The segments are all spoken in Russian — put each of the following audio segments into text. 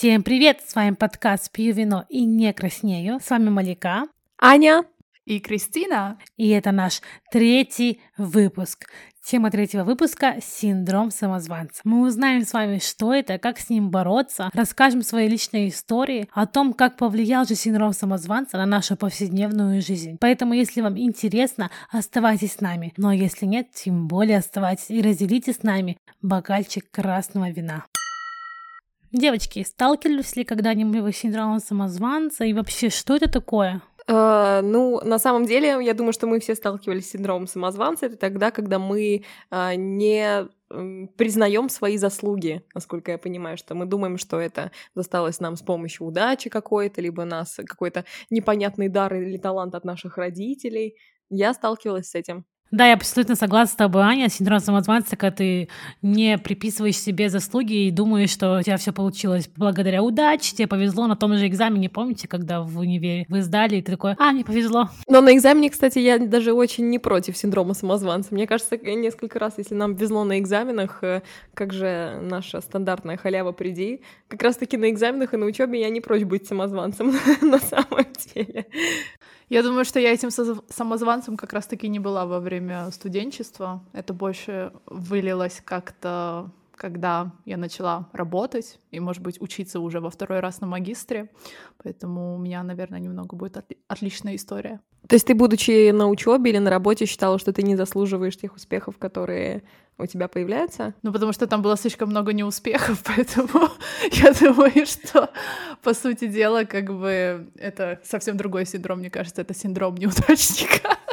Всем привет! С вами подкаст «Пью вино и не краснею». С вами Малика. Аня. И Кристина. И это наш третий выпуск. Тема третьего выпуска – синдром самозванца. Мы узнаем с вами, что это, как с ним бороться, расскажем свои личные истории о том, как повлиял же синдром самозванца на нашу повседневную жизнь. Поэтому, если вам интересно, оставайтесь с нами. Но если нет, тем более оставайтесь и разделите с нами бокальчик красного вина. Девочки, сталкивались ли когда-нибудь вы с синдромом самозванца? И вообще, что это такое? Uh, ну, на самом деле, я думаю, что мы все сталкивались с синдромом самозванца. Это тогда, когда мы uh, не признаем свои заслуги, насколько я понимаю, что мы думаем, что это досталось нам с помощью удачи какой-то, либо нас какой-то непонятный дар или талант от наших родителей. Я сталкивалась с этим. Да, я абсолютно согласна с тобой, Аня. Синдром самозванца, когда ты не приписываешь себе заслуги и думаешь, что у тебя все получилось благодаря удаче, тебе повезло на том же экзамене, помните, когда в универе вы сдали, и ты такой, а, мне повезло. Но на экзамене, кстати, я даже очень не против синдрома самозванца. Мне кажется, несколько раз, если нам везло на экзаменах, э, как же наша стандартная халява приди, как раз-таки на экзаменах и на учебе я не прочь быть самозванцем на самом деле. Я думаю, что я этим самозванцем как раз-таки не была во время студенчества. Это больше вылилось как-то когда я начала работать и, может быть, учиться уже во второй раз на магистре. Поэтому у меня, наверное, немного будет отли- отличная история. То есть ты, будучи на учебе или на работе, считала, что ты не заслуживаешь тех успехов, которые у тебя появляются? Ну, потому что там было слишком много неуспехов, поэтому я думаю, что, по сути дела, как бы это совсем другой синдром, мне кажется, это синдром неудачника.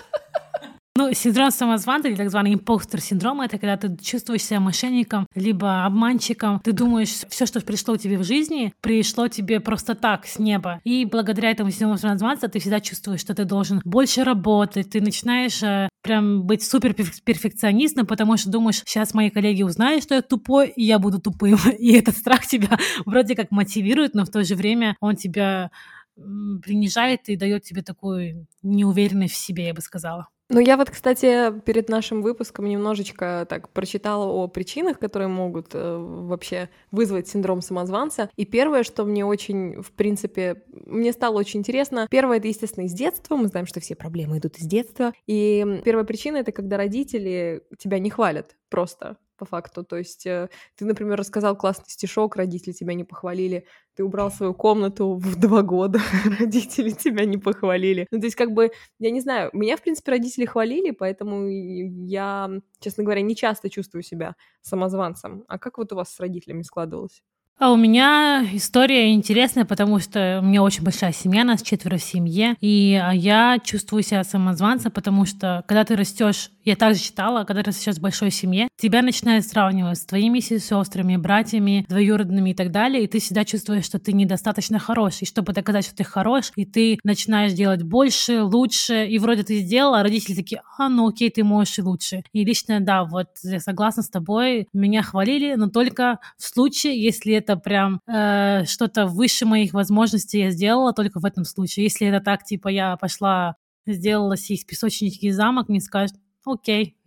Ну, синдром самозванца, или так званый импостер синдром, это когда ты чувствуешь себя мошенником, либо обманщиком. Ты думаешь, все, что пришло тебе в жизни, пришло тебе просто так, с неба. И благодаря этому синдрому самозванца ты всегда чувствуешь, что ты должен больше работать, ты начинаешь э, прям быть супер перфекционистом, потому что думаешь, сейчас мои коллеги узнают, что я тупой, и я буду тупым. И этот страх тебя вроде как мотивирует, но в то же время он тебя принижает и дает тебе такую неуверенность в себе, я бы сказала. Ну, я вот, кстати, перед нашим выпуском немножечко так прочитала о причинах, которые могут э, вообще вызвать синдром самозванца. И первое, что мне очень, в принципе, мне стало очень интересно, первое, это, естественно, из детства. Мы знаем, что все проблемы идут из детства. И первая причина — это когда родители тебя не хвалят просто по факту. То есть э, ты, например, рассказал классный стишок, родители тебя не похвалили, ты убрал свою комнату в два года, родители тебя не похвалили. Ну, то есть, как бы, я не знаю, меня, в принципе, родители хвалили, поэтому я, честно говоря, не часто чувствую себя самозванцем. А как вот у вас с родителями складывалось? А у меня история интересная, потому что у меня очень большая семья, нас четверо в семье, и а, я чувствую себя самозванцем, потому что когда ты растешь, я также читала, когда ты растешь в большой семье, тебя начинают сравнивать с твоими сестрами, братьями, двоюродными и так далее, и ты всегда чувствуешь, что ты недостаточно хорош, и чтобы доказать, что ты хорош, и ты начинаешь делать больше, лучше, и вроде ты сделала, а родители такие, а, ну окей, ты можешь и лучше. И лично, да, вот я согласна с тобой, меня хвалили, но только в случае, если это прям э, что-то выше моих возможностей я сделала только в этом случае. Если это так, типа, я пошла, сделала из песочники замок, мне скажут, окей,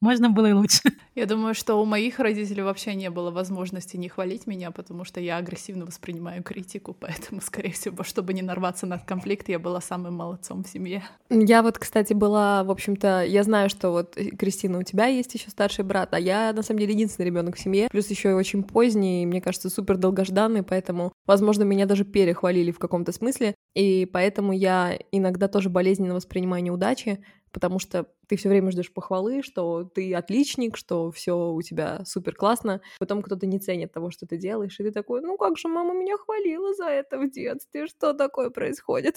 можно было и лучше. Я думаю, что у моих родителей вообще не было возможности не хвалить меня, потому что я агрессивно воспринимаю критику, поэтому, скорее всего, чтобы не нарваться на конфликт, я была самым молодцом в семье. Я вот, кстати, была, в общем-то, я знаю, что вот, э, Кристина, у тебя есть еще старший брат, а я, на самом деле, единственный ребенок в семье, плюс еще и очень поздний, и, мне кажется, супер долгожданный, поэтому, возможно, меня даже перехвалили в каком-то смысле, и поэтому я иногда тоже болезненно воспринимаю неудачи, потому что ты все время ждешь похвалы, что ты отличник, что все у тебя супер классно. Потом кто-то не ценит того, что ты делаешь, и ты такой, ну как же мама меня хвалила за это в детстве, что такое происходит?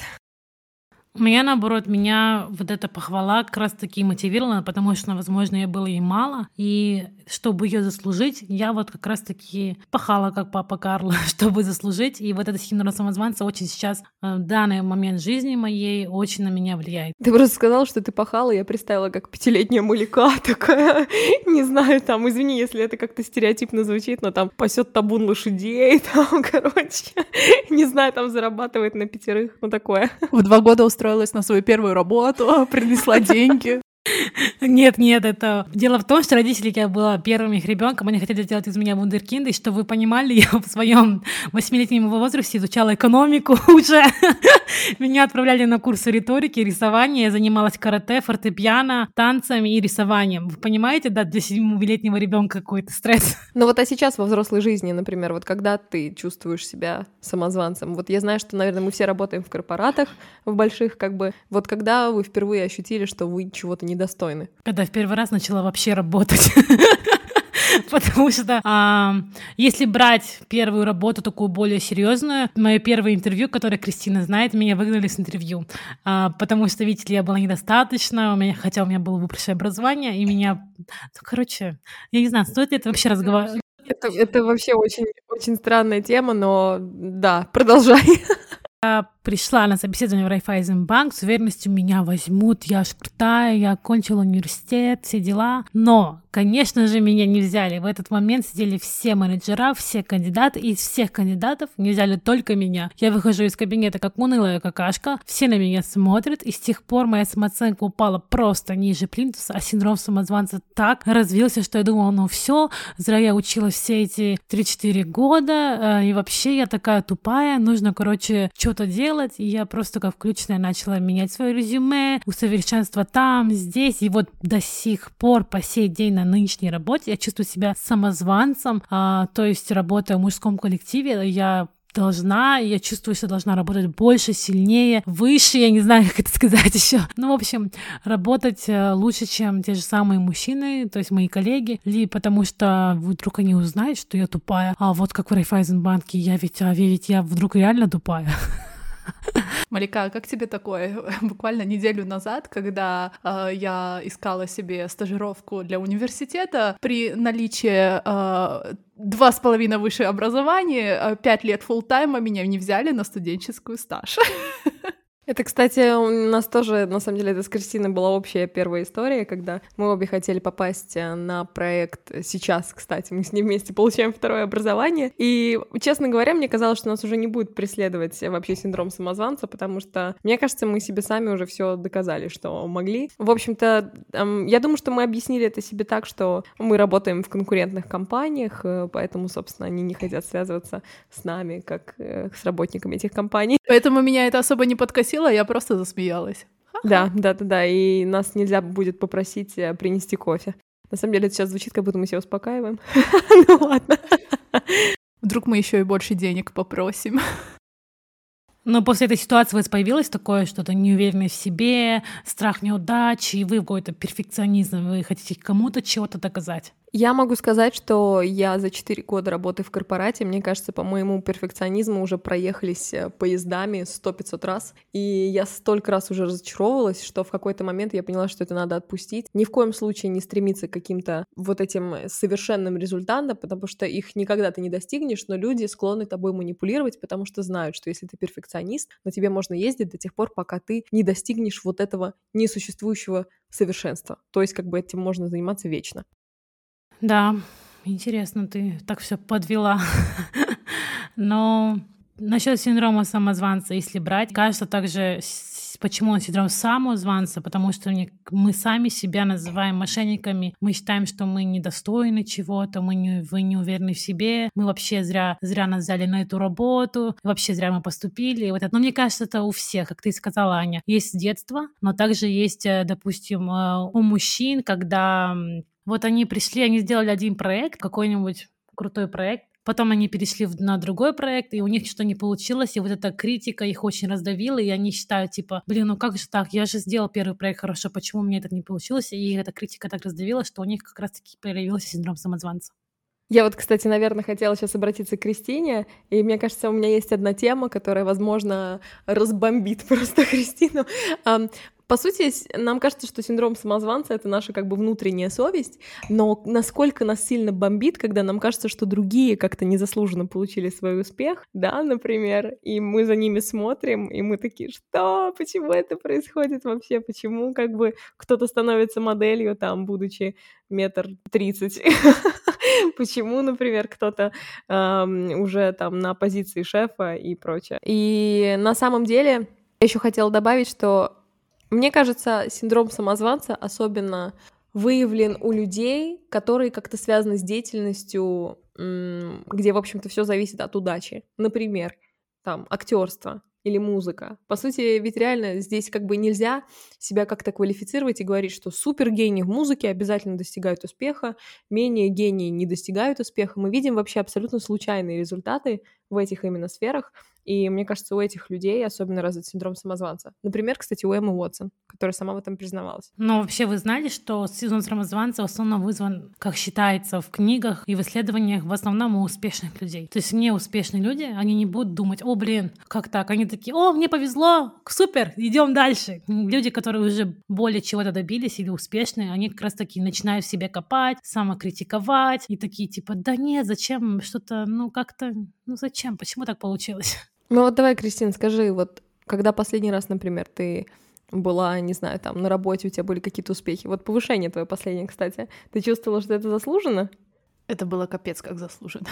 У меня, наоборот, меня вот эта похвала как раз-таки мотивировала, потому что, возможно, я было ей мало, и чтобы ее заслужить, я вот как раз-таки пахала, как папа Карл, чтобы заслужить, и вот эта синдром самозванца очень сейчас, э, в данный момент жизни моей, очень на меня влияет. Ты просто сказала, что ты пахала, я представила, как пятилетняя мулика такая, не знаю, там, извини, если это как-то стереотипно звучит, но там пасет табун лошадей, там, короче, не знаю, там зарабатывает на пятерых, ну такое. В два года устроилась на свою первую работу, принесла деньги. Нет, нет, это... Дело в том, что родители, я была первым их ребенком, они хотели сделать из меня вундеркинда, и чтобы вы понимали, я в своем восьмилетнем возрасте изучала экономику уже. Меня отправляли на курсы риторики, рисования, я занималась карате, фортепиано, танцами и рисованием. Вы понимаете, да, для семилетнего ребенка какой-то стресс? Ну вот а сейчас во взрослой жизни, например, вот когда ты чувствуешь себя самозванцем? Вот я знаю, что, наверное, мы все работаем в корпоратах, в больших, как бы. Вот когда вы впервые ощутили, что вы чего-то недостойны? Когда в первый раз начала вообще работать. Потому что а, если брать первую работу, такую более серьезную, мое первое интервью, которое Кристина знает, меня выгнали с интервью. А, потому что, видите ли, я была недостаточно, у меня, хотя у меня было высшее образование, и меня... Ну, короче, я не знаю, стоит ли это вообще разговаривать. Это, это вообще очень, очень странная тема, но да, продолжай. Пришла на собеседование в Райфайзенбанк, с уверенностью меня возьмут, я ж крутая, я окончила университет, все дела. Но, конечно же, меня не взяли. В этот момент сидели все менеджера, все кандидаты, и из всех кандидатов не взяли только меня. Я выхожу из кабинета как унылая какашка, все на меня смотрят, и с тех пор моя самооценка упала просто ниже плинтуса, а синдром самозванца так развился, что я думала, ну все, зря я училась все эти 3-4 года, э, и вообще я такая тупая, нужно, короче, что-то делать, делать, и я просто как включенная начала менять свое резюме, усовершенствовать там, здесь, и вот до сих пор, по сей день на нынешней работе я чувствую себя самозванцем, а, то есть работая в мужском коллективе, я должна, я чувствую, что должна работать больше, сильнее, выше, я не знаю, как это сказать еще. Ну, в общем, работать э, лучше, чем те же самые мужчины, то есть мои коллеги, ли потому что вдруг они узнают, что я тупая, а вот как в Райфайзенбанке, я ведь, а ведь я вдруг реально тупая. Малика, как тебе такое? Буквально неделю назад, когда э, я искала себе стажировку для университета, при наличии э, два с половиной высшее образование, пять лет фулл тайма меня не взяли на студенческую стаж. Это, кстати, у нас тоже, на самом деле, это с Кристиной была общая первая история, когда мы обе хотели попасть э, на проект сейчас, кстати, мы с ней вместе получаем второе образование, и, честно говоря, мне казалось, что нас уже не будет преследовать вообще синдром самозванца, потому что, мне кажется, мы себе сами уже все доказали, что могли. В общем-то, я думаю, что мы объяснили это себе так, что мы работаем в конкурентных компаниях, э, поэтому, собственно, они не хотят связываться с нами, как э, с работниками этих компаний. Поэтому меня это особо не подкосило, спросила, я просто засмеялась. Да, да, да, да, и нас нельзя будет попросить э, принести кофе. На самом деле это сейчас звучит, как будто мы себя успокаиваем. Ну ладно. Вдруг мы еще и больше денег попросим. Но после этой ситуации у вас появилось такое что-то неуверенность в себе, страх неудачи, и вы какой-то перфекционизм, вы хотите кому-то чего-то доказать? Я могу сказать, что я за 4 года работы в корпорате, мне кажется, по моему перфекционизму уже проехались э, поездами 100-500 раз, и я столько раз уже разочаровывалась, что в какой-то момент я поняла, что это надо отпустить. Ни в коем случае не стремиться к каким-то вот этим э, совершенным результатам, потому что их никогда ты не достигнешь, но люди склонны тобой манипулировать, потому что знают, что если ты перфекционист, на тебе можно ездить до тех пор, пока ты не достигнешь вот этого несуществующего совершенства. То есть как бы этим можно заниматься вечно. Да, интересно, ты так все подвела. Но насчет синдрома самозванца, если брать, кажется также, почему он синдром самозванца, потому что мы сами себя называем мошенниками, мы считаем, что мы недостойны чего-то, мы не, вы не уверены в себе, мы вообще зря, зря нас взяли на эту работу, вообще зря мы поступили. Вот это. Но мне кажется, это у всех, как ты сказала, Аня, есть детство, но также есть, э, допустим, э, у мужчин, когда вот они пришли, они сделали один проект, какой-нибудь крутой проект, Потом они перешли на другой проект, и у них что-то не получилось, и вот эта критика их очень раздавила, и они считают, типа, блин, ну как же так, я же сделал первый проект хорошо, почему мне это не получилось? И эта критика так раздавила, что у них как раз-таки появился синдром самозванца. Я вот, кстати, наверное, хотела сейчас обратиться к Кристине, и мне кажется, у меня есть одна тема, которая, возможно, разбомбит просто Кристину. По сути, нам кажется, что синдром самозванца — это наша как бы внутренняя совесть, но насколько нас сильно бомбит, когда нам кажется, что другие как-то незаслуженно получили свой успех, да, например, и мы за ними смотрим, и мы такие, что, почему это происходит вообще, почему как бы кто-то становится моделью, там, будучи метр тридцать, почему, например, кто-то эм, уже там на позиции шефа и прочее. И на самом деле я еще хотела добавить, что Мне кажется, синдром самозванца особенно выявлен у людей, которые как-то связаны с деятельностью, где, в общем-то, все зависит от удачи. Например, там, актерство или музыка. По сути, ведь реально здесь как бы нельзя себя как-то квалифицировать и говорить, что супергении в музыке обязательно достигают успеха, менее гении не достигают успеха. Мы видим вообще абсолютно случайные результаты в этих именно сферах, и мне кажется, у этих людей особенно развит синдром самозванца. Например, кстати, у Эммы Уотсон, которая сама в этом признавалась. Но вообще вы знали, что синдром самозванца в основном вызван, как считается в книгах и в исследованиях, в основном у успешных людей. То есть неуспешные люди, они не будут думать, о, блин, как так? Они такие, о, мне повезло, супер, идем дальше. Люди, которые уже более чего-то добились или успешные, они как раз таки начинают в себе копать, самокритиковать и такие типа, да нет, зачем что-то, ну как-то, ну зачем, почему так получилось? Ну вот давай, Кристина, скажи, вот когда последний раз, например, ты была, не знаю, там на работе, у тебя были какие-то успехи. Вот повышение твое последнее, кстати. Ты чувствовала, что это заслуженно? Это было капец как заслуженно.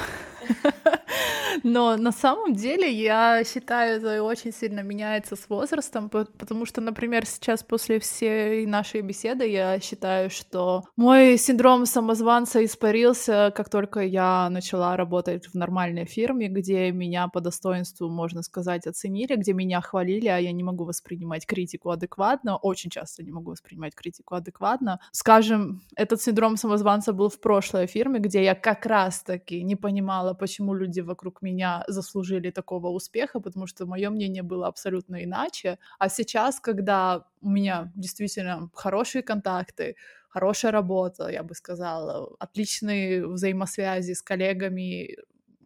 Но на самом деле я считаю, это очень сильно меняется с возрастом, потому что, например, сейчас после всей нашей беседы я считаю, что мой синдром самозванца испарился, как только я начала работать в нормальной фирме, где меня по достоинству, можно сказать, оценили, где меня хвалили, а я не могу воспринимать критику адекватно, очень часто не могу воспринимать критику адекватно. Скажем, этот синдром самозванца был в прошлой фирме, где я как раз-таки не понимала, почему люди вокруг меня заслужили такого успеха, потому что мое мнение было абсолютно иначе. А сейчас, когда у меня действительно хорошие контакты, хорошая работа, я бы сказала, отличные взаимосвязи с коллегами,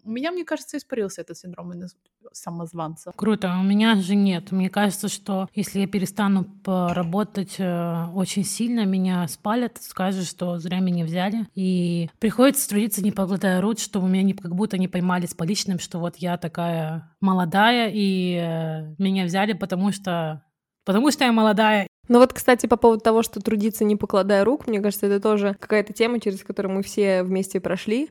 у меня, мне кажется, испарился этот синдром самозванца. Круто. У меня же нет. Мне кажется, что если я перестану работать э, очень сильно, меня спалят, скажут, что зря меня взяли. И приходится трудиться, не покладая рук, чтобы меня не, как будто не поймали с поличным, что вот я такая молодая, и э, меня взяли, потому что потому что я молодая, ну вот, кстати, по поводу того, что трудиться не покладая рук, мне кажется, это тоже какая-то тема, через которую мы все вместе прошли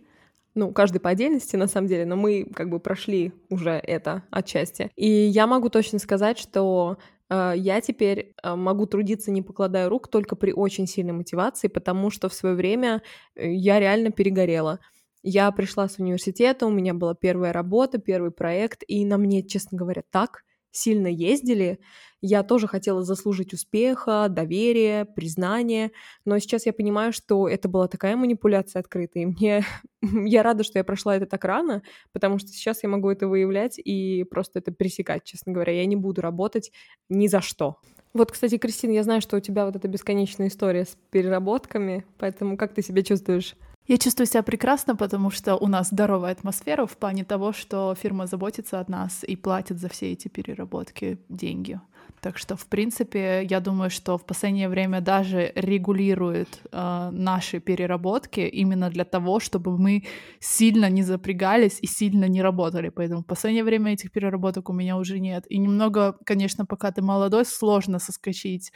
ну, каждый по отдельности, на самом деле, но мы как бы прошли уже это отчасти. И я могу точно сказать, что э, я теперь э, могу трудиться, не покладая рук, только при очень сильной мотивации, потому что в свое время э, я реально перегорела. Я пришла с университета, у меня была первая работа, первый проект, и на мне, честно говоря, так сильно ездили. Я тоже хотела заслужить успеха, доверия, признания, но сейчас я понимаю, что это была такая манипуляция открытая, и мне... я рада, что я прошла это так рано, потому что сейчас я могу это выявлять и просто это пресекать, честно говоря. Я не буду работать ни за что. Вот, кстати, Кристина, я знаю, что у тебя вот эта бесконечная история с переработками, поэтому как ты себя чувствуешь? Я чувствую себя прекрасно, потому что у нас здоровая атмосфера в плане того, что фирма заботится о нас и платит за все эти переработки деньги. Так что, в принципе, я думаю, что в последнее время даже регулирует э, наши переработки именно для того, чтобы мы сильно не запрягались и сильно не работали. Поэтому в последнее время этих переработок у меня уже нет. И немного, конечно, пока ты молодой, сложно соскочить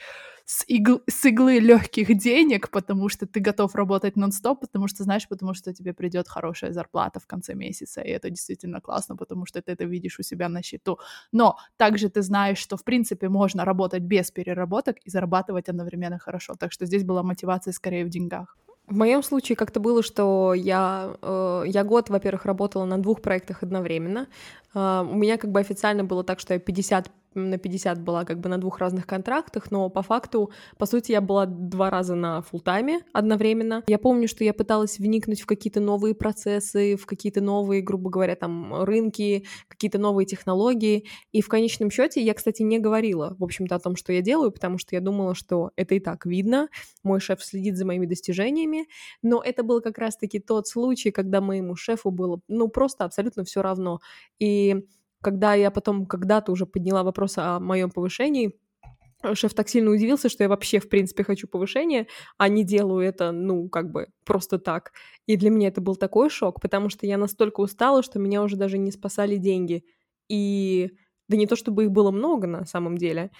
с, игл, с иглы легких денег, потому что ты готов работать нон-стоп, потому что знаешь, потому что тебе придет хорошая зарплата в конце месяца, и это действительно классно, потому что ты это видишь у себя на счету. Но также ты знаешь, что в принципе можно работать без переработок и зарабатывать одновременно хорошо. Так что здесь была мотивация скорее в деньгах. В моем случае как-то было, что я, э, я год, во-первых, работала на двух проектах одновременно. Э, у меня как бы официально было так, что я 50 на 50 была как бы на двух разных контрактах, но по факту, по сути, я была два раза на фултайме одновременно. Я помню, что я пыталась вникнуть в какие-то новые процессы, в какие-то новые, грубо говоря, там рынки, какие-то новые технологии. И в конечном счете я, кстати, не говорила, в общем-то, о том, что я делаю, потому что я думала, что это и так видно, мой шеф следит за моими достижениями, но это был как раз-таки тот случай, когда моему шефу было, ну, просто абсолютно все равно. И когда я потом когда-то уже подняла вопрос о моем повышении, шеф так сильно удивился, что я вообще, в принципе, хочу повышения, а не делаю это, ну, как бы просто так. И для меня это был такой шок, потому что я настолько устала, что меня уже даже не спасали деньги. И да не то, чтобы их было много на самом деле.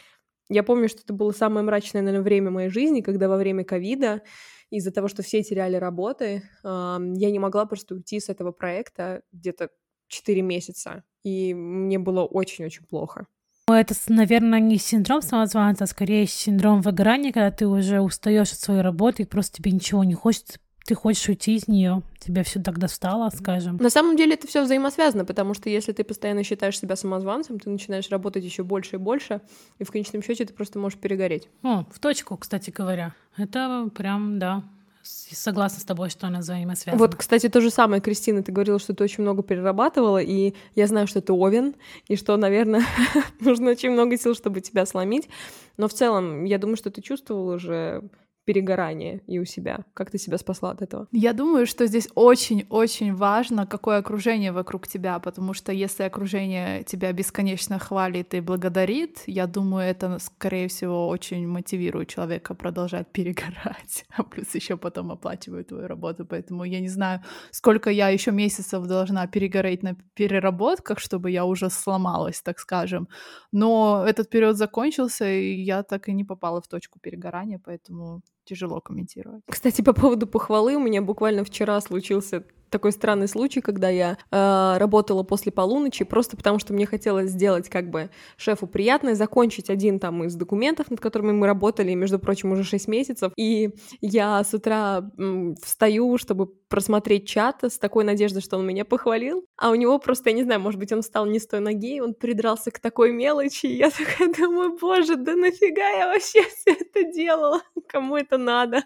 Я помню, что это было самое мрачное, наверное, время моей жизни, когда во время ковида из-за того, что все теряли работы, я не могла просто уйти с этого проекта где-то 4 месяца, и мне было очень-очень плохо. Это, наверное, не синдром самозванца, а скорее синдром выгорания, когда ты уже устаешь от своей работы и просто тебе ничего не хочется, ты хочешь уйти из нее, тебя все так достало, скажем. На самом деле это все взаимосвязано, потому что если ты постоянно считаешь себя самозванцем, ты начинаешь работать еще больше и больше, и в конечном счете ты просто можешь перегореть. О, в точку, кстати говоря. Это прям, да, согласна с тобой, что она взаимосвязана. Вот, кстати, то же самое, Кристина, ты говорила, что ты очень много перерабатывала, и я знаю, что ты овен, и что, наверное, нужно очень много сил, чтобы тебя сломить. Но в целом, я думаю, что ты чувствовала уже перегорание и у себя? Как ты себя спасла от этого? Я думаю, что здесь очень-очень важно, какое окружение вокруг тебя, потому что если окружение тебя бесконечно хвалит и благодарит, я думаю, это, скорее всего, очень мотивирует человека продолжать перегорать, а плюс еще потом оплачивают твою работу, поэтому я не знаю, сколько я еще месяцев должна перегореть на переработках, чтобы я уже сломалась, так скажем, но этот период закончился, и я так и не попала в точку перегорания, поэтому тяжело комментировать. Кстати, по поводу похвалы, у меня буквально вчера случился такой странный случай, когда я э, работала после полуночи, просто потому что мне хотелось сделать как бы шефу приятное, закончить один там из документов, над которыми мы работали, между прочим, уже 6 месяцев. И я с утра м, встаю, чтобы просмотреть чат с такой надеждой, что он меня похвалил, а у него просто, я не знаю, может быть, он встал не с той ноги, он придрался к такой мелочи, и я такая думаю, боже, да нафига я вообще все это делала? Кому это надо?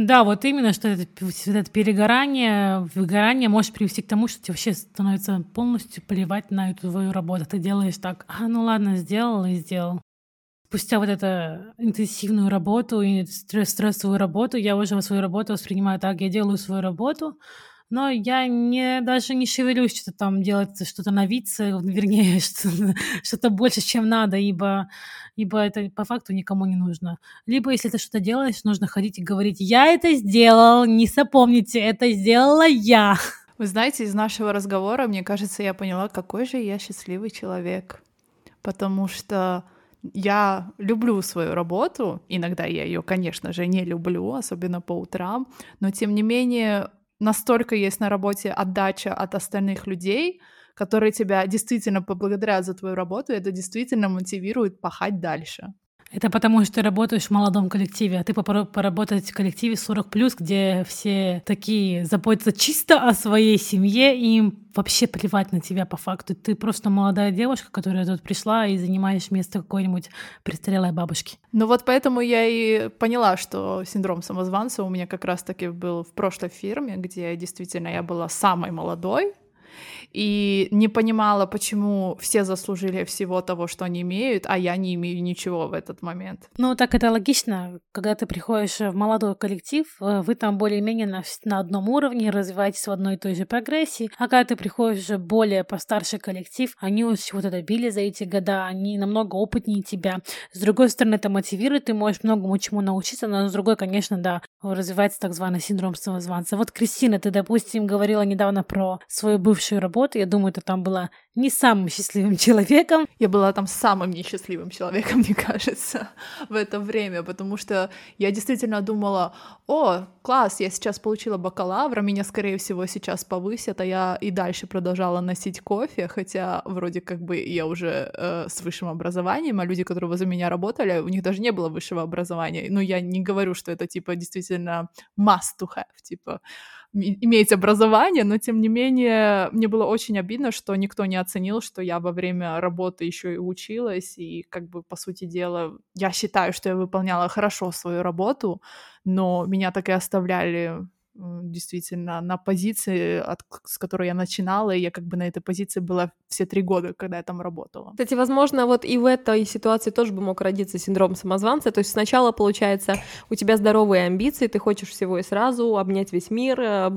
Да, вот именно, что это, это перегорание, выгорание может привести к тому, что тебе вообще становится полностью плевать на эту твою работу. Ты делаешь так, а ну ладно, сделал и сделал. Спустя вот эту интенсивную работу и стрессовую работу, я уже свою работу воспринимаю так, я делаю свою работу, но я не, даже не шевелюсь что-то там делать, что-то на вице, вернее, что-то, что больше, чем надо, ибо, ибо это по факту никому не нужно. Либо, если ты что-то делаешь, нужно ходить и говорить, я это сделал, не запомните, это сделала я. Вы знаете, из нашего разговора, мне кажется, я поняла, какой же я счастливый человек. Потому что я люблю свою работу, иногда я ее, конечно же, не люблю, особенно по утрам, но тем не менее настолько есть на работе отдача от остальных людей, которые тебя действительно поблагодарят за твою работу, это действительно мотивирует пахать дальше. Это потому, что ты работаешь в молодом коллективе, а ты поработать в коллективе 40+, где все такие заботятся чисто о своей семье, и им вообще плевать на тебя по факту. Ты просто молодая девушка, которая тут пришла и занимаешь место какой-нибудь престарелой бабушки. Ну вот поэтому я и поняла, что синдром самозванца у меня как раз-таки был в прошлой фирме, где действительно я была самой молодой, и не понимала, почему все заслужили всего того, что они имеют, а я не имею ничего в этот момент. Ну, так это логично. Когда ты приходишь в молодой коллектив, э, вы там более-менее на, на одном уровне, развиваетесь в одной и той же прогрессии, а когда ты приходишь уже более постарший коллектив, они уже чего-то добили за эти года, они намного опытнее тебя. С другой стороны, это мотивирует, ты можешь многому чему научиться, но с другой, конечно, да, развивается так званый синдром самозванца. Вот, Кристина, ты, допустим, говорила недавно про свою бывшую работу, работы. Я думаю, ты там была не самым счастливым человеком. Я была там самым несчастливым человеком, мне кажется, в это время, потому что я действительно думала, о, класс, я сейчас получила бакалавра, меня, скорее всего, сейчас повысят, а я и дальше продолжала носить кофе, хотя вроде как бы я уже э, с высшим образованием, а люди, которые возле меня работали, у них даже не было высшего образования. Ну, я не говорю, что это, типа, действительно must to have, типа, иметь образование, но тем не менее мне было очень обидно, что никто не оценил, что я во время работы еще и училась, и как бы по сути дела я считаю, что я выполняла хорошо свою работу, но меня так и оставляли действительно на позиции, от, с которой я начинала, и я как бы на этой позиции была все три года, когда я там работала. Кстати, возможно, вот и в этой ситуации тоже бы мог родиться синдром самозванца, то есть сначала, получается, у тебя здоровые амбиции, ты хочешь всего и сразу, обнять весь мир, э,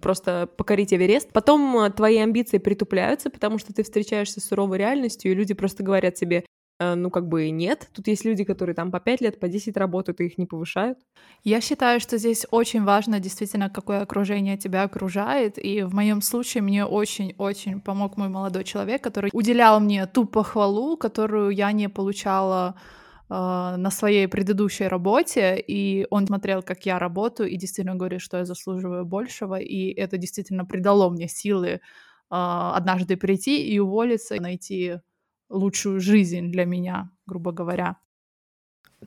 просто покорить Эверест, потом э, твои амбиции притупляются, потому что ты встречаешься с суровой реальностью, и люди просто говорят тебе, ну, как бы нет. Тут есть люди, которые там по 5 лет, по 10 работают, и их не повышают. Я считаю, что здесь очень важно действительно, какое окружение тебя окружает. И в моем случае мне очень-очень помог мой молодой человек, который уделял мне ту похвалу, которую я не получала э, на своей предыдущей работе, и он смотрел, как я работаю, и действительно говорит, что я заслуживаю большего, и это действительно придало мне силы э, однажды прийти и уволиться, найти лучшую жизнь для меня, грубо говоря.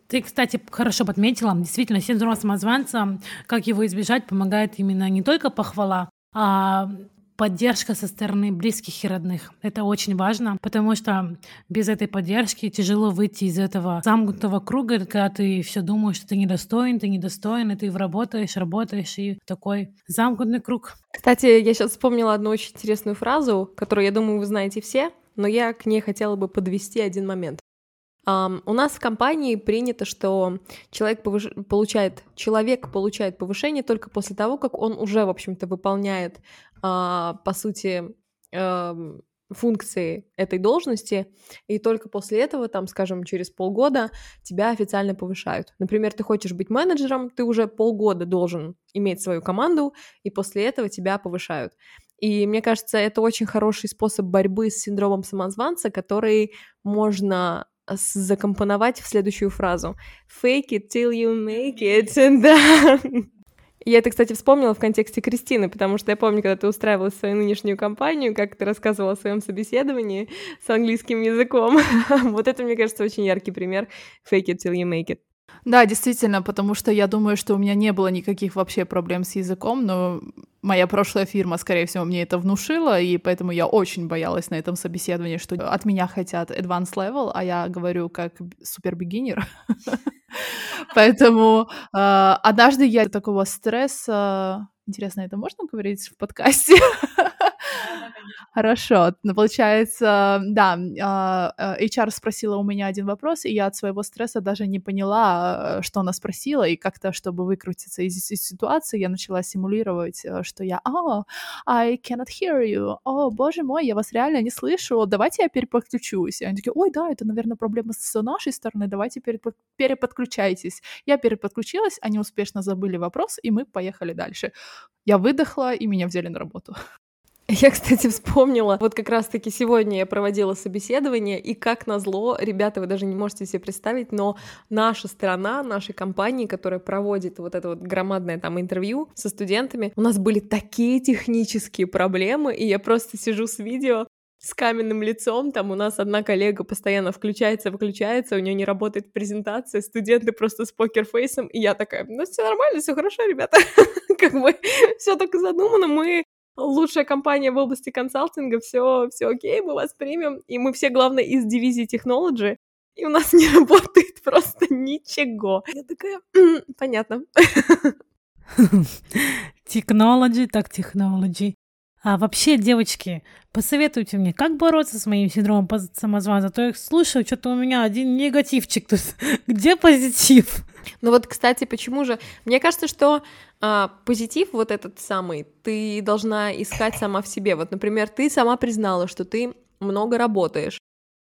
Ты, кстати, хорошо подметила, действительно, синдром самозванца, как его избежать, помогает именно не только похвала, а поддержка со стороны близких и родных. Это очень важно, потому что без этой поддержки тяжело выйти из этого замкнутого круга, когда ты все думаешь, что ты недостоин, ты недостоин, и ты работаешь, работаешь, и такой замкнутый круг. Кстати, я сейчас вспомнила одну очень интересную фразу, которую, я думаю, вы знаете все, но я к ней хотела бы подвести один момент. Um, у нас в компании принято, что человек повыш... получает, человек получает повышение только после того, как он уже, в общем-то, выполняет, uh, по сути, uh, функции этой должности, и только после этого, там, скажем, через полгода тебя официально повышают. Например, ты хочешь быть менеджером, ты уже полгода должен иметь свою команду, и после этого тебя повышают. И мне кажется, это очень хороший способ борьбы с синдромом самозванца, который можно закомпоновать в следующую фразу. Fake it till you make it. Да. Я это, кстати, вспомнила в контексте Кристины, потому что я помню, когда ты устраивала свою нынешнюю компанию, как ты рассказывала о своем собеседовании с английским языком. вот это, мне кажется, очень яркий пример fake it till you make it. Да, действительно, потому что я думаю, что у меня не было никаких вообще проблем с языком, но моя прошлая фирма, скорее всего, мне это внушила, и поэтому я очень боялась на этом собеседовании, что от меня хотят advanced level, а я говорю как супер бигинер. Поэтому а, однажды я такого стресса... Интересно, это можно говорить в подкасте? Хорошо. Ну, получается, да, а, а, HR спросила у меня один вопрос, и я от своего стресса даже не поняла, что она спросила, и как-то, чтобы выкрутиться из, ситуации, я начала симулировать, э, что я, oh, I cannot hear you, о, боже мой, я вас реально не слышу, давайте я переподключусь. И они такие, ой, да, это, наверное, проблема с нашей стороны, давайте переподключайтесь. Я переподключилась, они успешно забыли вопрос, и мы поехали дальше. Я выдохла, и меня взяли на работу. Я, кстати, вспомнила, вот как раз-таки сегодня я проводила собеседование, и как назло, ребята, вы даже не можете себе представить, но наша страна, нашей компании, которая проводит вот это вот громадное там интервью со студентами, у нас были такие технические проблемы, и я просто сижу с видео, с каменным лицом, там у нас одна коллега постоянно включается, выключается, у нее не работает презентация, студенты просто с покерфейсом, и я такая, ну все нормально, все хорошо, ребята, как бы все так задумано, мы лучшая компания в области консалтинга, все, все окей, мы вас примем, и мы все, главное, из дивизии Technology, и у нас не работает просто ничего. Я такая, понятно. Technology, так technology. А вообще, девочки, посоветуйте мне, как бороться с моим синдромом самозванца. А то я слушаю, что-то у меня один негативчик тут. Где позитив? Ну вот, кстати, почему же? Мне кажется, что а, позитив вот этот самый ты должна искать сама в себе. Вот, например, ты сама признала, что ты много работаешь.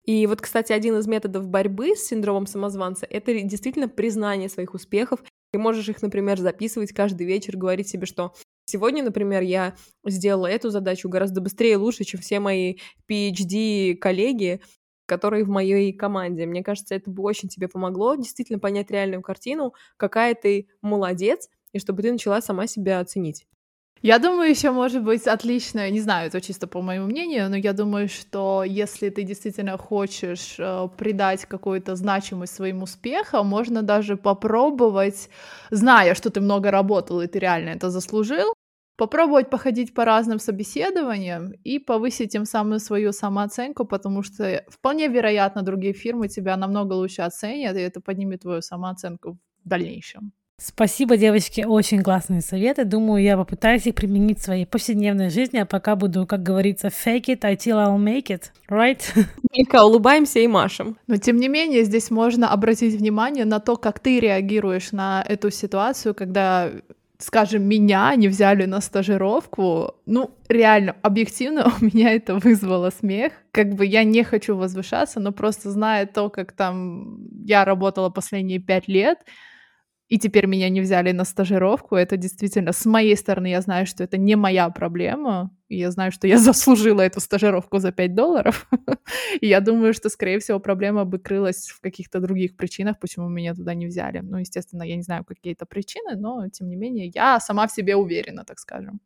И вот, кстати, один из методов борьбы с синдромом самозванца — это действительно признание своих успехов. Ты можешь их, например, записывать каждый вечер, говорить себе, что сегодня, например, я сделала эту задачу гораздо быстрее и лучше, чем все мои PhD-коллеги, которые в моей команде. Мне кажется, это бы очень тебе помогло действительно понять реальную картину, какая ты молодец, и чтобы ты начала сама себя оценить. Я думаю, еще может быть отлично, не знаю, это чисто по моему мнению, но я думаю, что если ты действительно хочешь э, придать какую-то значимость своим успехам, можно даже попробовать, зная, что ты много работал и ты реально это заслужил, попробовать походить по разным собеседованиям и повысить тем самым свою самооценку, потому что вполне вероятно другие фирмы тебя намного лучше оценят, и это поднимет твою самооценку в дальнейшем. Спасибо, девочки, очень классные советы. Думаю, я попытаюсь их применить в своей повседневной жизни, а пока буду, как говорится, fake it until I'll make it, right? Только улыбаемся и машем. Но, тем не менее, здесь можно обратить внимание на то, как ты реагируешь на эту ситуацию, когда скажем, меня не взяли на стажировку, ну, реально, объективно у меня это вызвало смех. Как бы я не хочу возвышаться, но просто зная то, как там я работала последние пять лет, и теперь меня не взяли на стажировку, это действительно, с моей стороны, я знаю, что это не моя проблема, и я знаю, что я заслужила эту стажировку за 5 долларов, и я думаю, что, скорее всего, проблема бы крылась в каких-то других причинах, почему меня туда не взяли. Ну, естественно, я не знаю, какие это причины, но, тем не менее, я сама в себе уверена, так скажем.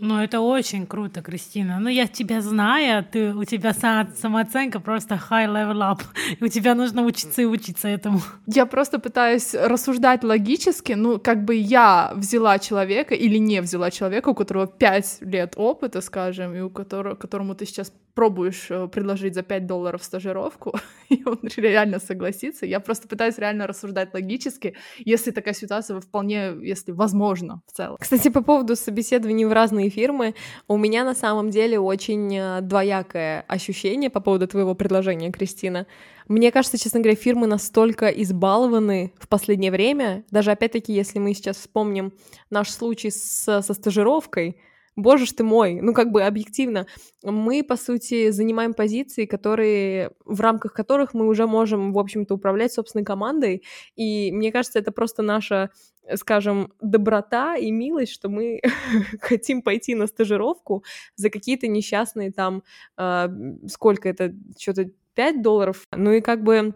Ну, это очень круто, Кристина. Ну, я тебя знаю, ты, у тебя самооценка просто high level up. И у тебя нужно учиться и учиться этому. Я просто пытаюсь рассуждать логически. Ну, как бы я взяла человека или не взяла человека, у которого 5 лет опыта, скажем, и у которого, которому ты сейчас пробуешь э, предложить за 5 долларов стажировку, и он реально согласится. Я просто пытаюсь реально рассуждать логически, если такая ситуация вполне, если возможно в целом. Кстати, по поводу собеседований в разные фирмы, у меня на самом деле очень э, двоякое ощущение по поводу твоего предложения, Кристина. Мне кажется, честно говоря, фирмы настолько избалованы в последнее время, даже опять-таки, если мы сейчас вспомним наш случай с, со стажировкой, боже ж ты мой, ну как бы объективно, мы, по сути, занимаем позиции, которые, в рамках которых мы уже можем, в общем-то, управлять собственной командой, и мне кажется, это просто наша, скажем, доброта и милость, что мы хотим пойти на стажировку за какие-то несчастные там, э, сколько это, что-то 5 долларов, ну и как бы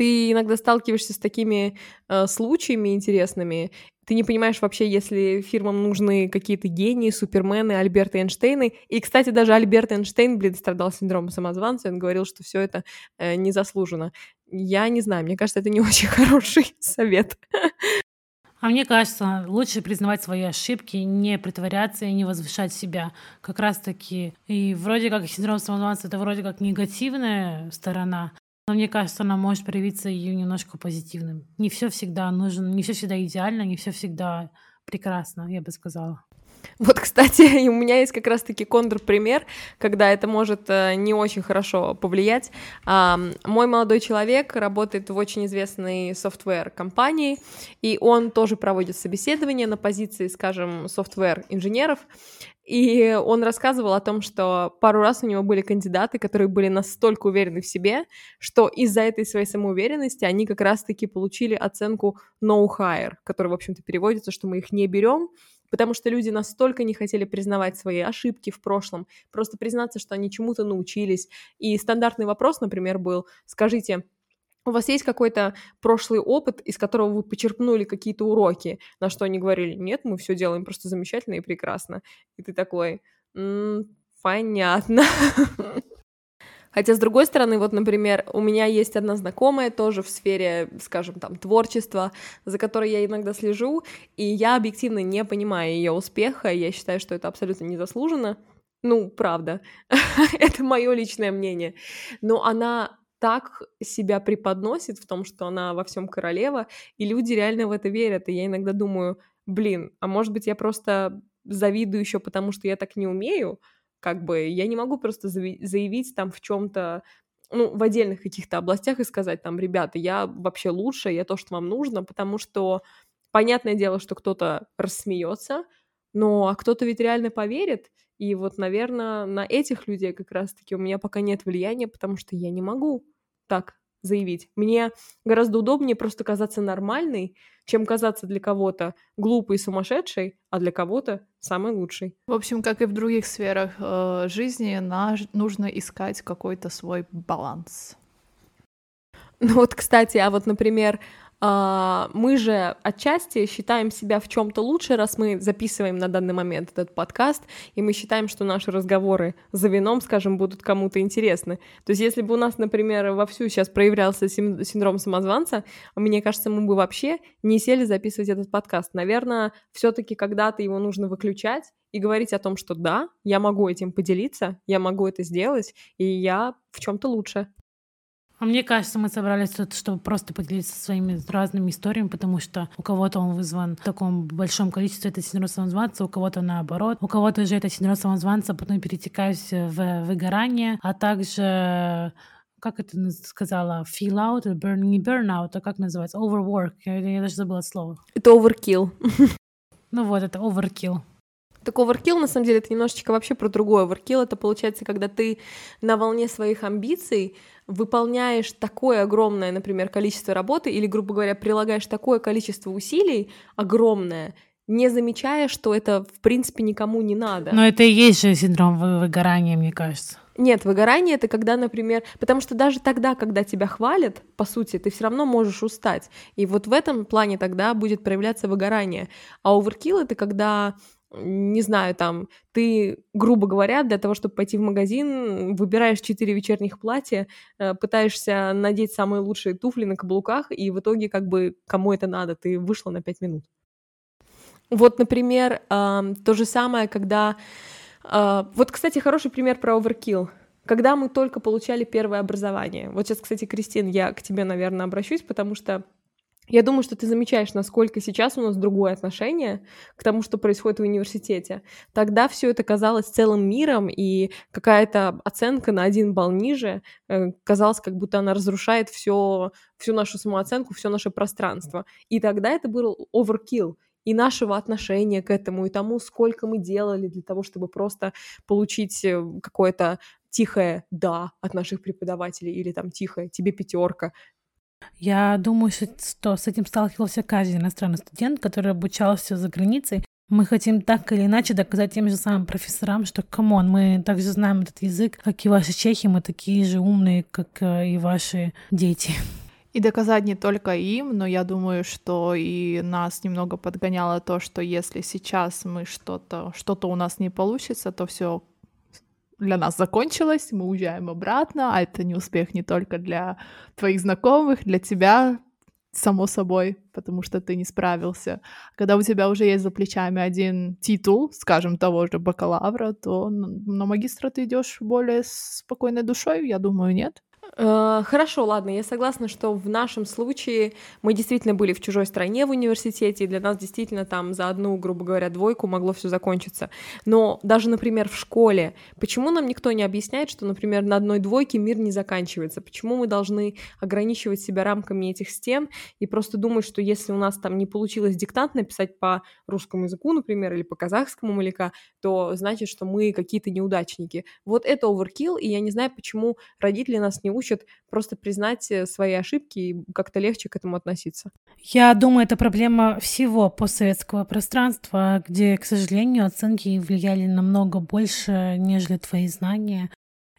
ты иногда сталкиваешься с такими э, случаями интересными, ты не понимаешь вообще, если фирмам нужны какие-то гении, супермены, Альберт Эйнштейны. И, кстати, даже Альберт Эйнштейн, блин, страдал синдромом самозванца, он говорил, что все это э, незаслуженно. Я не знаю, мне кажется, это не очень хороший совет. А мне кажется, лучше признавать свои ошибки, не притворяться и не возвышать себя. Как раз таки. И вроде как синдром самозванца — это вроде как негативная сторона, но мне кажется, она может проявиться и немножко позитивным. Не все всегда нужно, не все всегда идеально, не все всегда прекрасно, я бы сказала. Вот, кстати, у меня есть как раз-таки контрпример, когда это может э, не очень хорошо повлиять. Мой молодой человек работает в очень известной софтвер-компании, и он тоже проводит собеседование на позиции, скажем, софтвер-инженеров. И он рассказывал о том, что пару раз у него были кандидаты, которые были настолько уверены в себе, что из-за этой своей самоуверенности они как раз-таки получили оценку no hire, которая, в общем-то, переводится, что мы их не берем, потому что люди настолько не хотели признавать свои ошибки в прошлом, просто признаться, что они чему-то научились. И стандартный вопрос, например, был, скажите, у вас есть какой-то прошлый опыт, из которого вы почерпнули какие-то уроки, на что они говорили, нет, мы все делаем просто замечательно и прекрасно. И ты такой, м-м, понятно. Хотя, с другой стороны, вот, например, у меня есть одна знакомая тоже в сфере, скажем, там, творчества, за которой я иногда слежу, и я объективно не понимаю ее успеха, я считаю, что это абсолютно незаслуженно. Ну, правда, это мое личное мнение. Но она так себя преподносит в том, что она во всем королева, и люди реально в это верят. И я иногда думаю, блин, а может быть я просто завидую еще потому, что я так не умею, как бы я не могу просто заявить там в чем-то, ну, в отдельных каких-то областях и сказать там, ребята, я вообще лучше, я то, что вам нужно, потому что понятное дело, что кто-то рассмеется, но а кто-то ведь реально поверит, и вот, наверное, на этих людей как раз-таки у меня пока нет влияния, потому что я не могу так заявить. Мне гораздо удобнее просто казаться нормальной, чем казаться для кого-то глупой и сумасшедшей, а для кого-то самой лучшей. В общем, как и в других сферах э, жизни, наш, нужно искать какой-то свой баланс. Ну вот, кстати, а вот, например, мы же отчасти считаем себя в чем-то лучше, раз мы записываем на данный момент этот подкаст, и мы считаем, что наши разговоры за вином, скажем, будут кому-то интересны. То есть, если бы у нас, например, вовсю сейчас проявлялся синдром самозванца, мне кажется, мы бы вообще не сели записывать этот подкаст. Наверное, все-таки когда-то его нужно выключать и говорить о том, что да, я могу этим поделиться, я могу это сделать, и я в чем-то лучше. А мне кажется, мы собрались тут, чтобы просто поделиться своими разными историями, потому что у кого-то он вызван в таком большом количестве, это синдром самозванца, у кого-то наоборот, у кого-то же это синдром самозванца потом перетекает в выгорание, а также как это сказала, feel out, burn, не burnout, а как называется, overwork, я, я даже забыла слово. Это overkill. Ну вот, это overkill. Так оверкилл, на самом деле, это немножечко вообще про другое. Оверкилл — это, получается, когда ты на волне своих амбиций выполняешь такое огромное, например, количество работы или, грубо говоря, прилагаешь такое количество усилий огромное, не замечая, что это, в принципе, никому не надо. Но это и есть же синдром выгорания, мне кажется. Нет, выгорание это когда, например, потому что даже тогда, когда тебя хвалят, по сути, ты все равно можешь устать. И вот в этом плане тогда будет проявляться выгорание. А оверкилл это когда не знаю, там, ты, грубо говоря, для того, чтобы пойти в магазин, выбираешь четыре вечерних платья, э, пытаешься надеть самые лучшие туфли на каблуках, и в итоге, как бы, кому это надо, ты вышла на пять минут. Вот, например, то же самое, когда... Э, вот, кстати, хороший пример про оверкилл. Когда мы только получали первое образование. Вот сейчас, кстати, Кристин, я к тебе, наверное, обращусь, потому что я думаю, что ты замечаешь, насколько сейчас у нас другое отношение к тому, что происходит в университете. Тогда все это казалось целым миром, и какая-то оценка на один балл ниже э, казалось, как будто она разрушает все, всю нашу самооценку, все наше пространство. И тогда это был overkill и нашего отношения к этому, и тому, сколько мы делали для того, чтобы просто получить э, какое-то тихое «да» от наших преподавателей или там тихое «тебе пятерка», я думаю, что с этим сталкивался каждый иностранный студент, который обучался за границей. Мы хотим так или иначе доказать тем же самым профессорам, что, come on, мы также знаем этот язык, как и ваши чехи, мы такие же умные, как э, и ваши дети. И доказать не только им, но я думаю, что и нас немного подгоняло то, что если сейчас мы что-то, что-то у нас не получится, то все для нас закончилось, мы уезжаем обратно, а это не успех не только для твоих знакомых, для тебя, само собой, потому что ты не справился. Когда у тебя уже есть за плечами один титул, скажем, того же бакалавра, то на магистра ты идешь более спокойной душой, я думаю, нет. Э, хорошо, ладно, я согласна, что в нашем случае мы действительно были в чужой стране в университете, и для нас действительно там за одну, грубо говоря, двойку могло все закончиться. Но даже, например, в школе, почему нам никто не объясняет, что, например, на одной двойке мир не заканчивается? Почему мы должны ограничивать себя рамками этих стен и просто думать, что если у нас там не получилось диктант написать по русскому языку, например, или по казахскому малика, то значит, что мы какие-то неудачники. Вот это оверкил, и я не знаю, почему родители нас не учат просто признать э, свои ошибки и как-то легче к этому относиться. Я думаю, это проблема всего постсоветского пространства, где, к сожалению, оценки влияли намного больше, нежели твои знания.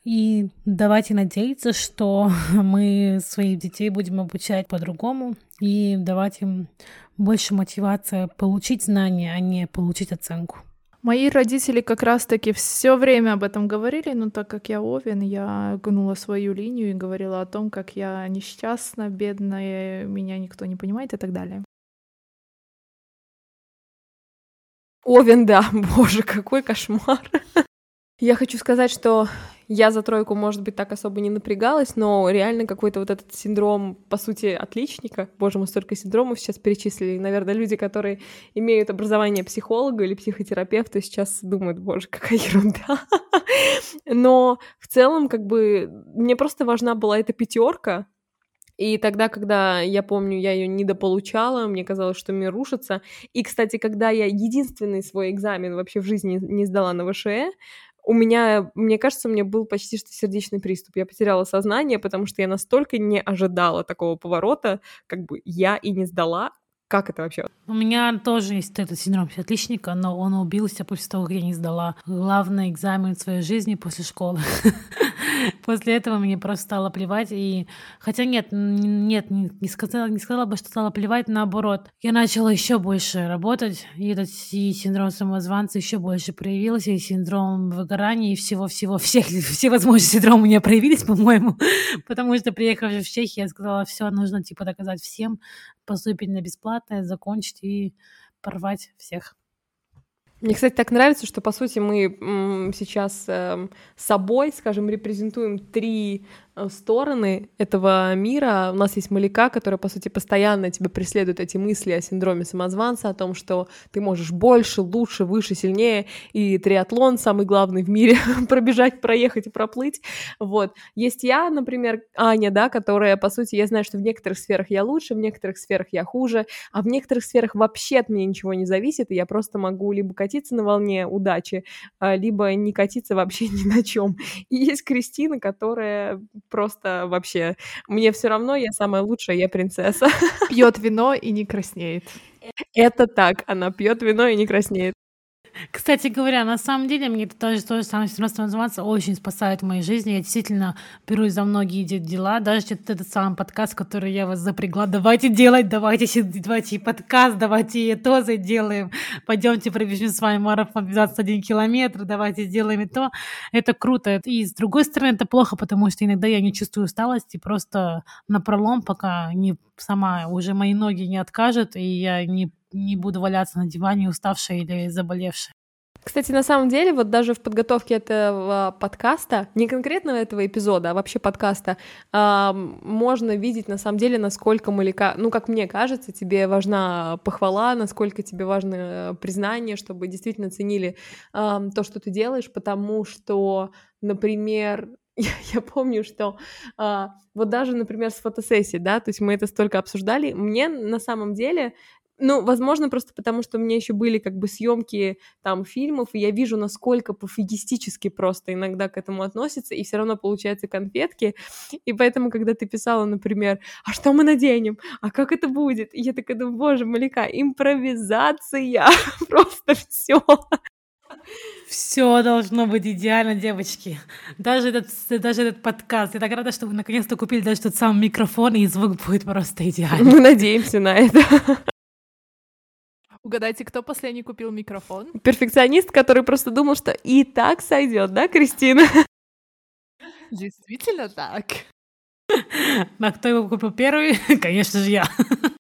И давайте надеяться, что мы своих детей будем обучать по-другому и давать им больше мотивации получить знания, а не получить оценку. Мои родители как раз-таки все время об этом говорили, но так как я Овен, я гнула свою линию и говорила о том, как я несчастна, бедная, меня никто не понимает и так далее. Овен, да, боже, какой кошмар. Я хочу сказать, что я за тройку, может быть, так особо не напрягалась, но реально какой-то вот этот синдром, по сути, отличника, боже, мы столько синдромов сейчас перечислили, наверное, люди, которые имеют образование психолога или психотерапевта, сейчас думают, боже, какая ерунда. Но в целом, как бы, мне просто важна была эта пятерка, и тогда, когда я помню, я ее недополучала, мне казалось, что мир рушится. И, кстати, когда я единственный свой экзамен вообще в жизни не сдала на ВШЭ, у меня, мне кажется, меня был почти что сердечный приступ. Я потеряла сознание, потому что я настолько не ожидала такого поворота, как бы я и не сдала. Как это вообще? У меня тоже есть этот синдром отличника, но он убился после того, как я не сдала главный экзамен в своей жизни после школы. После этого мне просто стало плевать. И хотя нет, нет, не сказала, не сказала бы, что стало плевать, наоборот. Я начала еще больше работать, и этот и синдром самозванца еще больше проявился, и синдром выгорания, и всего-всего, всех, все возможные синдромы у меня проявились, по-моему, потому что, приехав в Чехию, я сказала, все, нужно, типа, доказать всем, поступить на бесплатное, закончить и порвать всех. Мне, кстати, так нравится, что, по сути, мы сейчас э, собой, скажем, репрезентуем три стороны этого мира. У нас есть Маляка, которая, по сути, постоянно тебя преследует эти мысли о синдроме самозванца, о том, что ты можешь больше, лучше, выше, сильнее, и триатлон самый главный в мире, пробежать, проехать и проплыть. Вот. Есть я, например, Аня, да, которая, по сути, я знаю, что в некоторых сферах я лучше, в некоторых сферах я хуже, а в некоторых сферах вообще от меня ничего не зависит, и я просто могу либо катиться на волне удачи, а, либо не катиться вообще ни на чем. И есть Кристина, которая просто вообще мне все равно, я самая лучшая, я принцесса. Пьет вино и не краснеет. Это так, она пьет вино и не краснеет. Кстати говоря, на самом деле мне это тоже то же самое самозванца очень спасает в моей жизни. Я действительно берусь за многие дела. Даже этот самый подкаст, который я вас запрягла. Давайте делать, давайте, давайте подкаст, давайте и то сделаем. Пойдемте пробежим с вами марафон 21 километр, давайте сделаем и то. Это круто. И с другой стороны, это плохо, потому что иногда я не чувствую усталости, просто на пролом, пока не сама уже мои ноги не откажут, и я не не буду валяться на диване уставшая или заболевшая. Кстати, на самом деле, вот даже в подготовке этого подкаста, не конкретно этого эпизода, а вообще подкаста, э, можно видеть на самом деле, насколько Малика, ну, как мне кажется, тебе важна похвала, насколько тебе важно признание, чтобы действительно ценили э, то, что ты делаешь, потому что, например, я, я помню, что а, вот даже, например, с фотосессией, да, то есть мы это столько обсуждали, мне на самом деле ну, возможно, просто потому, что у меня еще были как бы съемки там фильмов, и я вижу, насколько пофигистически просто иногда к этому относятся, и все равно получаются конфетки. И поэтому, когда ты писала, например, а что мы наденем? А как это будет? И я такая думаю, боже, Малика, импровизация, просто все. Все должно быть идеально, девочки. Даже этот, даже этот подкаст. Я так рада, что вы наконец-то купили даже тот самый микрофон, и звук будет просто идеальный. Мы надеемся на это. Угадайте, кто последний купил микрофон? Перфекционист, который просто думал, что и так сойдет, да, Кристина? Действительно так. А кто его купил первый? Конечно же, я.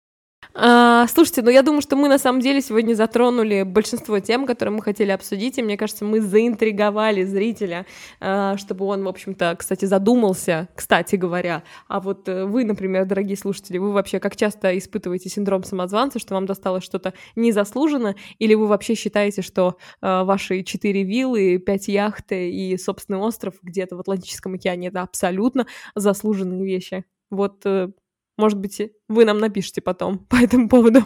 А, слушайте, ну я думаю, что мы на самом деле сегодня затронули большинство тем, которые мы хотели обсудить, и мне кажется, мы заинтриговали зрителя, а, чтобы он, в общем-то, кстати, задумался, кстати говоря. А вот э, вы, например, дорогие слушатели, вы вообще как часто испытываете синдром самозванца, что вам досталось что-то незаслуженно, или вы вообще считаете, что а, ваши четыре виллы, пять яхт и собственный остров где-то в Атлантическом океане — это абсолютно заслуженные вещи? Вот э, может быть, вы нам напишите потом по этому поводу.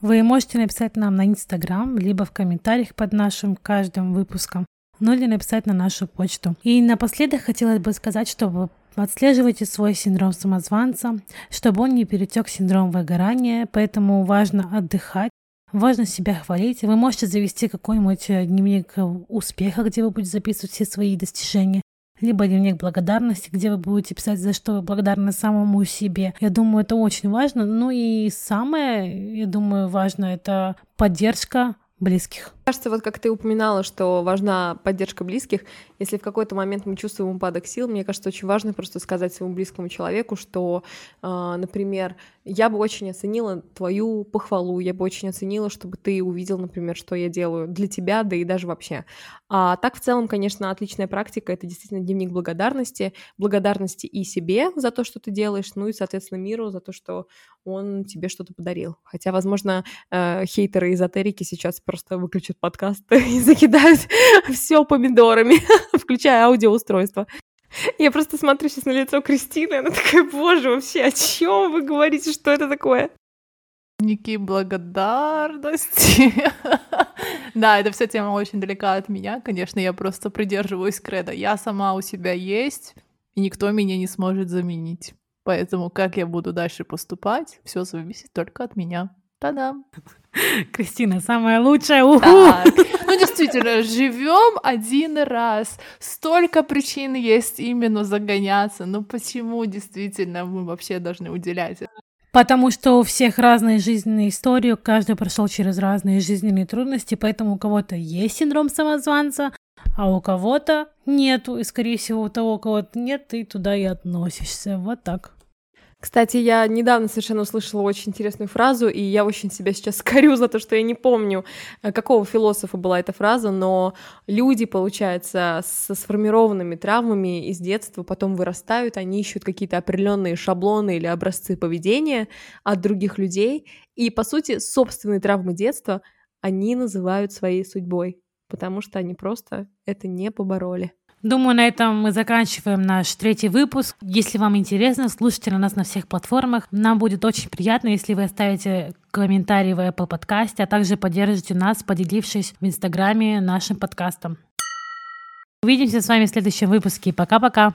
Вы можете написать нам на Инстаграм, либо в комментариях под нашим каждым выпуском, ну или написать на нашу почту. И напоследок хотелось бы сказать, чтобы отслеживайте свой синдром самозванца, чтобы он не перетек синдром выгорания, поэтому важно отдыхать, Важно себя хвалить. Вы можете завести какой-нибудь э, дневник успеха, где вы будете записывать все свои достижения либо дневник благодарности, где вы будете писать, за что вы благодарны самому себе. Я думаю, это очень важно. Ну и самое, я думаю, важно, это поддержка близких. Кажется, вот как ты упоминала, что важна поддержка близких, если в какой-то момент мы чувствуем упадок сил, мне кажется, очень важно просто сказать своему близкому человеку, что, э, например, я бы очень оценила твою похвалу, я бы очень оценила, чтобы ты увидел, например, что я делаю для тебя, да и даже вообще. А так в целом, конечно, отличная практика — это действительно дневник благодарности, благодарности и себе за то, что ты делаешь, ну и, соответственно, миру за то, что он тебе что-то подарил. Хотя, возможно, э, хейтеры эзотерики сейчас просто выключат подкаст и закидают все помидорами, включая аудиоустройство. Я просто смотрю сейчас на лицо Кристины, она такая, боже, вообще, о чем вы говорите, что это такое? Ники благодарности. да, эта вся тема очень далека от меня. Конечно, я просто придерживаюсь креда. Я сама у себя есть, и никто меня не сможет заменить. Поэтому как я буду дальше поступать, все зависит только от меня. Та-дам! Кристина, самая лучшая. Уху! Так. Ну, действительно, живем один раз. Столько причин есть именно загоняться. Ну, почему действительно мы вообще должны уделять это? Потому что у всех разные жизненные истории, каждый прошел через разные жизненные трудности, поэтому у кого-то есть синдром самозванца, а у кого-то нету, и, скорее всего, у того, у кого-то нет, ты туда и относишься. Вот так. Кстати, я недавно совершенно услышала очень интересную фразу, и я очень себя сейчас корю за то, что я не помню, э, какого философа была эта фраза, но люди, получается, со сформированными травмами из детства потом вырастают, они ищут какие-то определенные шаблоны или образцы поведения от других людей, и, по сути, собственные травмы детства они называют своей судьбой, потому что они просто это не побороли. Думаю, на этом мы заканчиваем наш третий выпуск. Если вам интересно, слушайте на нас на всех платформах. Нам будет очень приятно, если вы оставите комментарий в Apple подкасте, а также поддержите нас, поделившись в Инстаграме нашим подкастом. Увидимся с вами в следующем выпуске. Пока-пока.